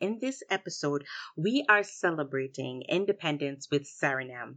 In this episode, we are celebrating independence with Suriname.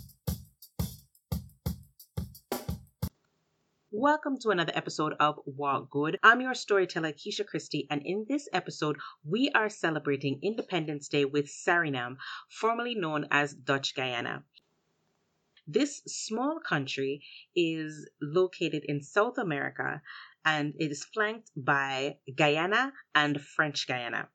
Welcome to another episode of Walk Good. I'm your storyteller, Keisha Christie, and in this episode, we are celebrating Independence Day with Suriname, formerly known as Dutch Guiana. This small country is located in South America and it is flanked by Guyana and French Guiana.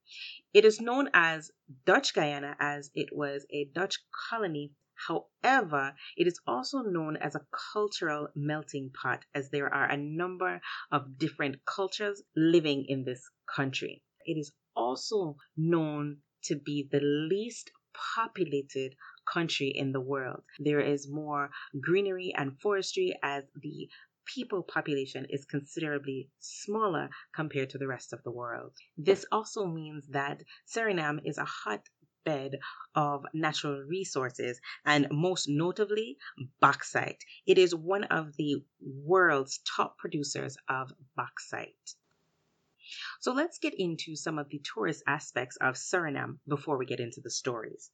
It is known as Dutch Guiana as it was a Dutch colony However, it is also known as a cultural melting pot as there are a number of different cultures living in this country. It is also known to be the least populated country in the world. There is more greenery and forestry as the people population is considerably smaller compared to the rest of the world. This also means that Suriname is a hot bed of natural resources and most notably bauxite. It is one of the world's top producers of bauxite. So let's get into some of the tourist aspects of Suriname before we get into the stories.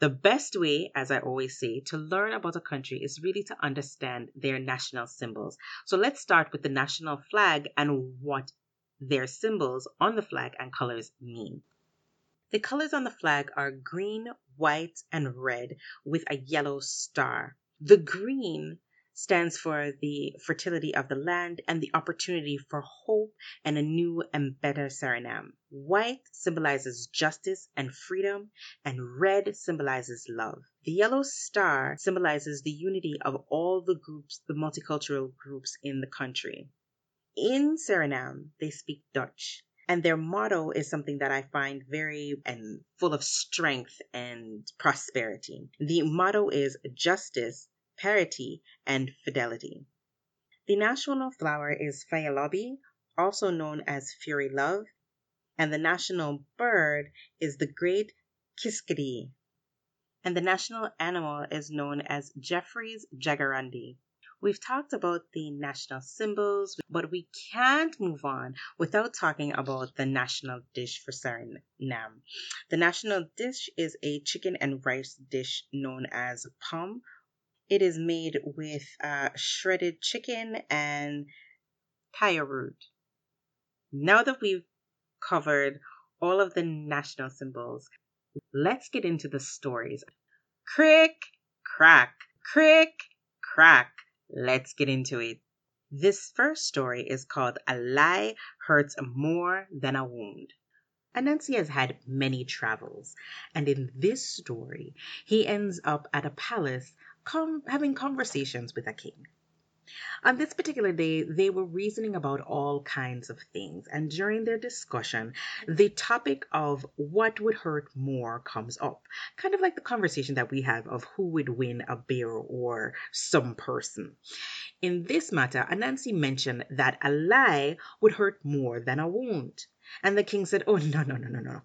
The best way, as I always say, to learn about a country is really to understand their national symbols. So let's start with the national flag and what their symbols on the flag and colors mean. The colors on the flag are green, white, and red with a yellow star. The green stands for the fertility of the land and the opportunity for hope and a new and better Suriname. White symbolizes justice and freedom, and red symbolizes love. The yellow star symbolizes the unity of all the groups, the multicultural groups in the country. In Suriname, they speak Dutch. And their motto is something that I find very and full of strength and prosperity. The motto is justice, parity, and fidelity. The national flower is Faya Lobi, also known as Fury Love, and the national bird is the great Kiskadee. And the national animal is known as Jeffrey's jaguarundi. We've talked about the national symbols, but we can't move on without talking about the national dish for Suriname. The national dish is a chicken and rice dish known as pom. It is made with uh, shredded chicken and paya root. Now that we've covered all of the national symbols, let's get into the stories. Crick, crack, crick, crack. Let's get into it. This first story is called A Lie Hurts More Than a Wound. Anansi has had many travels, and in this story, he ends up at a palace com- having conversations with a king. On this particular day, they were reasoning about all kinds of things, and during their discussion, the topic of what would hurt more comes up. Kind of like the conversation that we have of who would win a bear or some person. In this matter, Anansi mentioned that a lie would hurt more than a wound. And the king said, Oh, no, no, no, no, no.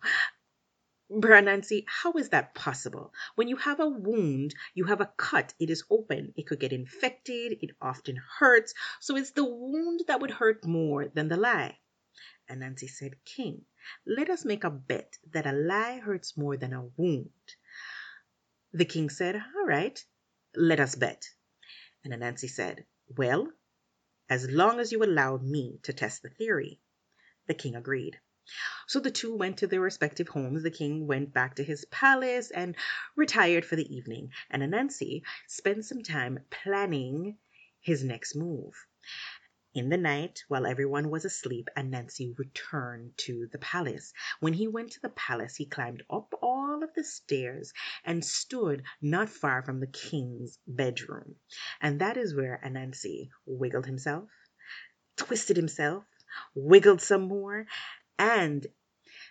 Nancy, how is that possible? When you have a wound, you have a cut, it is open, it could get infected, it often hurts, so it's the wound that would hurt more than the lie. And Nancy said, King, let us make a bet that a lie hurts more than a wound. The king said, All right, let us bet. And Anansi said, Well, as long as you allow me to test the theory. The king agreed. So the two went to their respective homes. The king went back to his palace and retired for the evening, and Anansi spent some time planning his next move. In the night, while everyone was asleep, Anansi returned to the palace. When he went to the palace, he climbed up all of the stairs and stood not far from the king's bedroom. And that is where Anansi wiggled himself, twisted himself, wiggled some more, and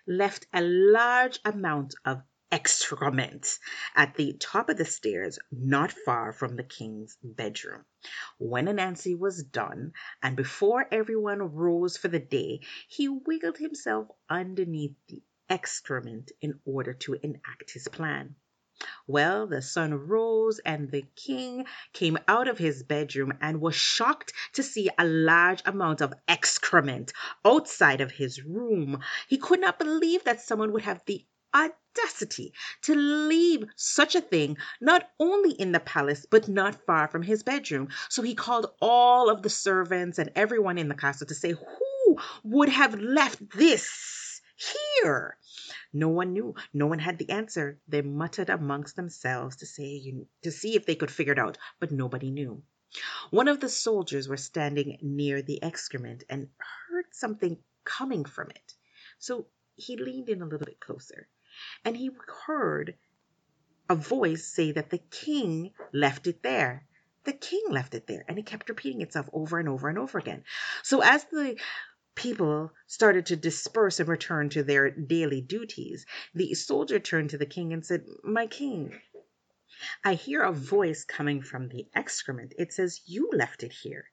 left a large amount of excrement at the top of the stairs, not far from the king's bedroom. When Anansi was done, and before everyone rose for the day, he wiggled himself underneath the excrement in order to enact his plan. Well, the sun rose and the king came out of his bedroom and was shocked to see a large amount of excrement outside of his room. He could not believe that someone would have the audacity to leave such a thing not only in the palace but not far from his bedroom. So he called all of the servants and everyone in the castle to say, Who would have left this here? No one knew. No one had the answer. They muttered amongst themselves to say to see if they could figure it out, but nobody knew. One of the soldiers was standing near the excrement and heard something coming from it. So he leaned in a little bit closer and he heard a voice say that the king left it there. The king left it there. And it kept repeating itself over and over and over again. So as the people started to disperse and return to their daily duties, the soldier turned to the king and said, My king, I hear a voice coming from the excrement. It says, You left it here.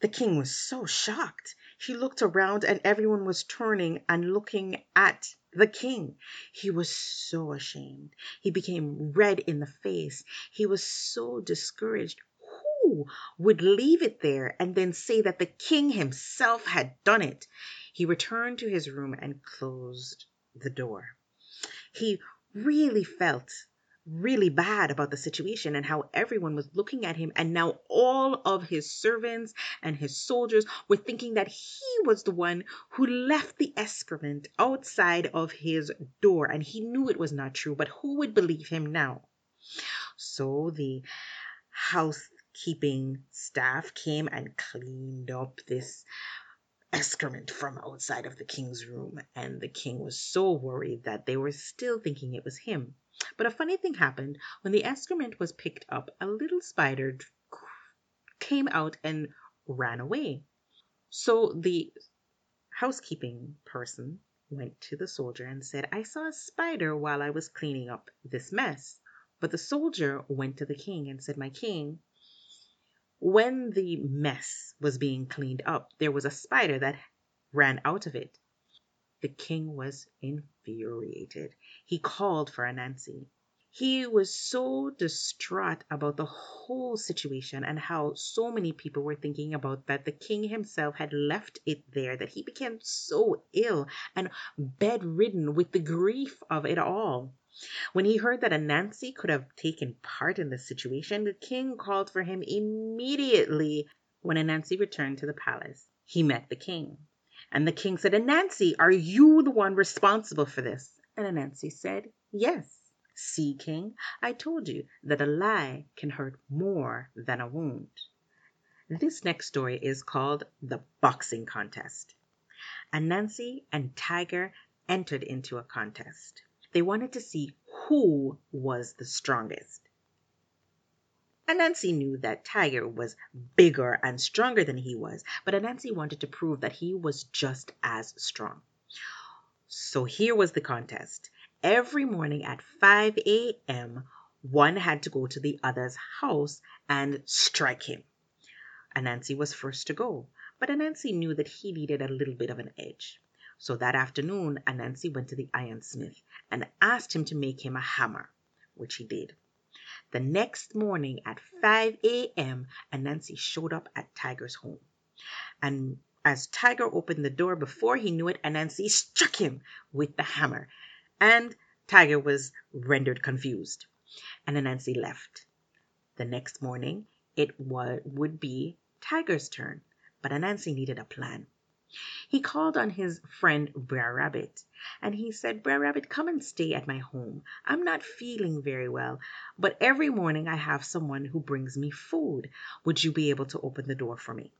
The king was so shocked. He looked around and everyone was turning and looking at the king. He was so ashamed. He became red in the face. He was so discouraged would leave it there and then say that the king himself had done it. He returned to his room and closed the door. He really felt really bad about the situation and how everyone was looking at him. And now all of his servants and his soldiers were thinking that he was the one who left the excrement outside of his door. And he knew it was not true, but who would believe him now? So the house keeping staff came and cleaned up this excrement from outside of the king's room, and the king was so worried that they were still thinking it was him. But a funny thing happened when the excrement was picked up, a little spider came out and ran away. So the housekeeping person went to the soldier and said, I saw a spider while I was cleaning up this mess. But the soldier went to the king and said, My king, when the mess was being cleaned up, there was a spider that ran out of it. The king was infuriated. He called for Anansi. He was so distraught about the whole situation and how so many people were thinking about that the king himself had left it there that he became so ill and bedridden with the grief of it all. When he heard that Anansi could have taken part in the situation, the king called for him immediately. When Anansi returned to the palace, he met the king. And the king said, Anansi, are you the one responsible for this? And Anansi said, Yes. See, king, I told you that a lie can hurt more than a wound. This next story is called The Boxing Contest. Anansi and Tiger entered into a contest. They wanted to see who was the strongest. Anansi knew that Tiger was bigger and stronger than he was, but Anansi wanted to prove that he was just as strong. So here was the contest. Every morning at 5 a.m., one had to go to the other's house and strike him. Anansi was first to go, but Anansi knew that he needed a little bit of an edge. So that afternoon Anansi went to the ironsmith and asked him to make him a hammer, which he did. The next morning at 5 a.m. Anansi showed up at Tiger's home. And as Tiger opened the door, before he knew it, Anansi struck him with the hammer. And Tiger was rendered confused. And Anansi left. The next morning, it would be Tiger's turn, but Anansi needed a plan. He called on his friend Brer Rabbit, and he said, Brer Rabbit, come and stay at my home. I'm not feeling very well, but every morning I have someone who brings me food. Would you be able to open the door for me?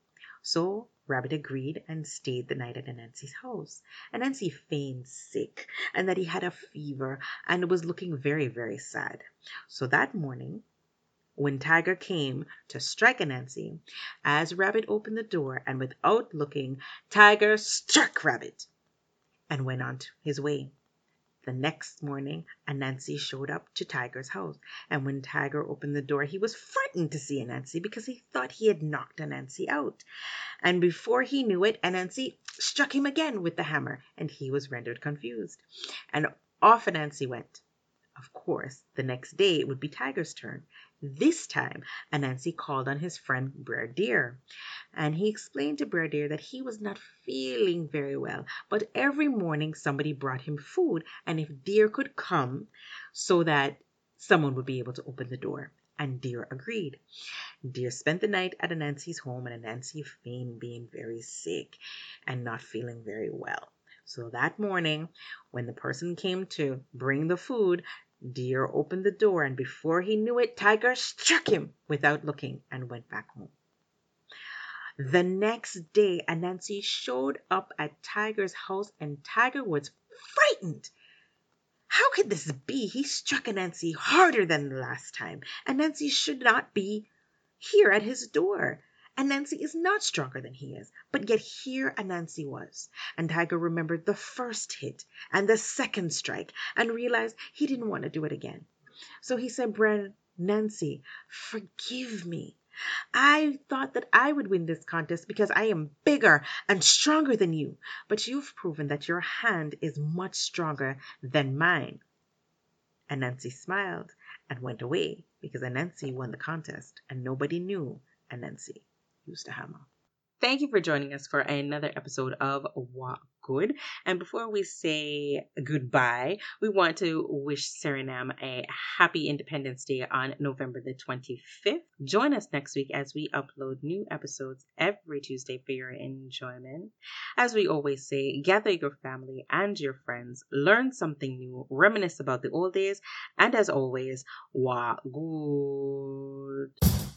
So Rabbit agreed and stayed the night at Anansi's house. Anansi feigned sick and that he had a fever and was looking very, very sad. So that morning when Tiger came to strike Anansi, as Rabbit opened the door and without looking, Tiger struck Rabbit and went on his way. The next morning, Anansi showed up to Tiger's house, and when Tiger opened the door he was frightened to see Anansi because he thought he had knocked Anansi out. And before he knew it, Anansi struck him again with the hammer, and he was rendered confused. And off Anansi went. Of course, the next day it would be Tiger's turn. This time Anansi called on his friend Brer Deer, and he explained to Brer Deer that he was not feeling very well, but every morning somebody brought him food, and if Deer could come so that someone would be able to open the door. And Deer agreed. Deer spent the night at Anansi's home, and Anansi feigned being very sick and not feeling very well. So that morning, when the person came to bring the food, Deer opened the door, and before he knew it Tiger struck him without looking and went back home. The next day Anansi showed up at Tiger's house and Tiger was frightened. How could this be? He struck Anansi harder than the last time. Anansi should not be here at his door. Anansi is not stronger than he is, but yet here Anansi was. And Tiger remembered the first hit and the second strike and realized he didn't want to do it again. So he said, Nancy, forgive me. I thought that I would win this contest because I am bigger and stronger than you, but you've proven that your hand is much stronger than mine. Anansi smiled and went away because Anansi won the contest and nobody knew Anansi used a hammer. Thank you for joining us for another episode of Walk Good. And before we say goodbye, we want to wish Suriname a happy Independence Day on November the 25th. Join us next week as we upload new episodes every Tuesday for your enjoyment. As we always say, gather your family and your friends, learn something new, reminisce about the old days, and as always, Walk Good.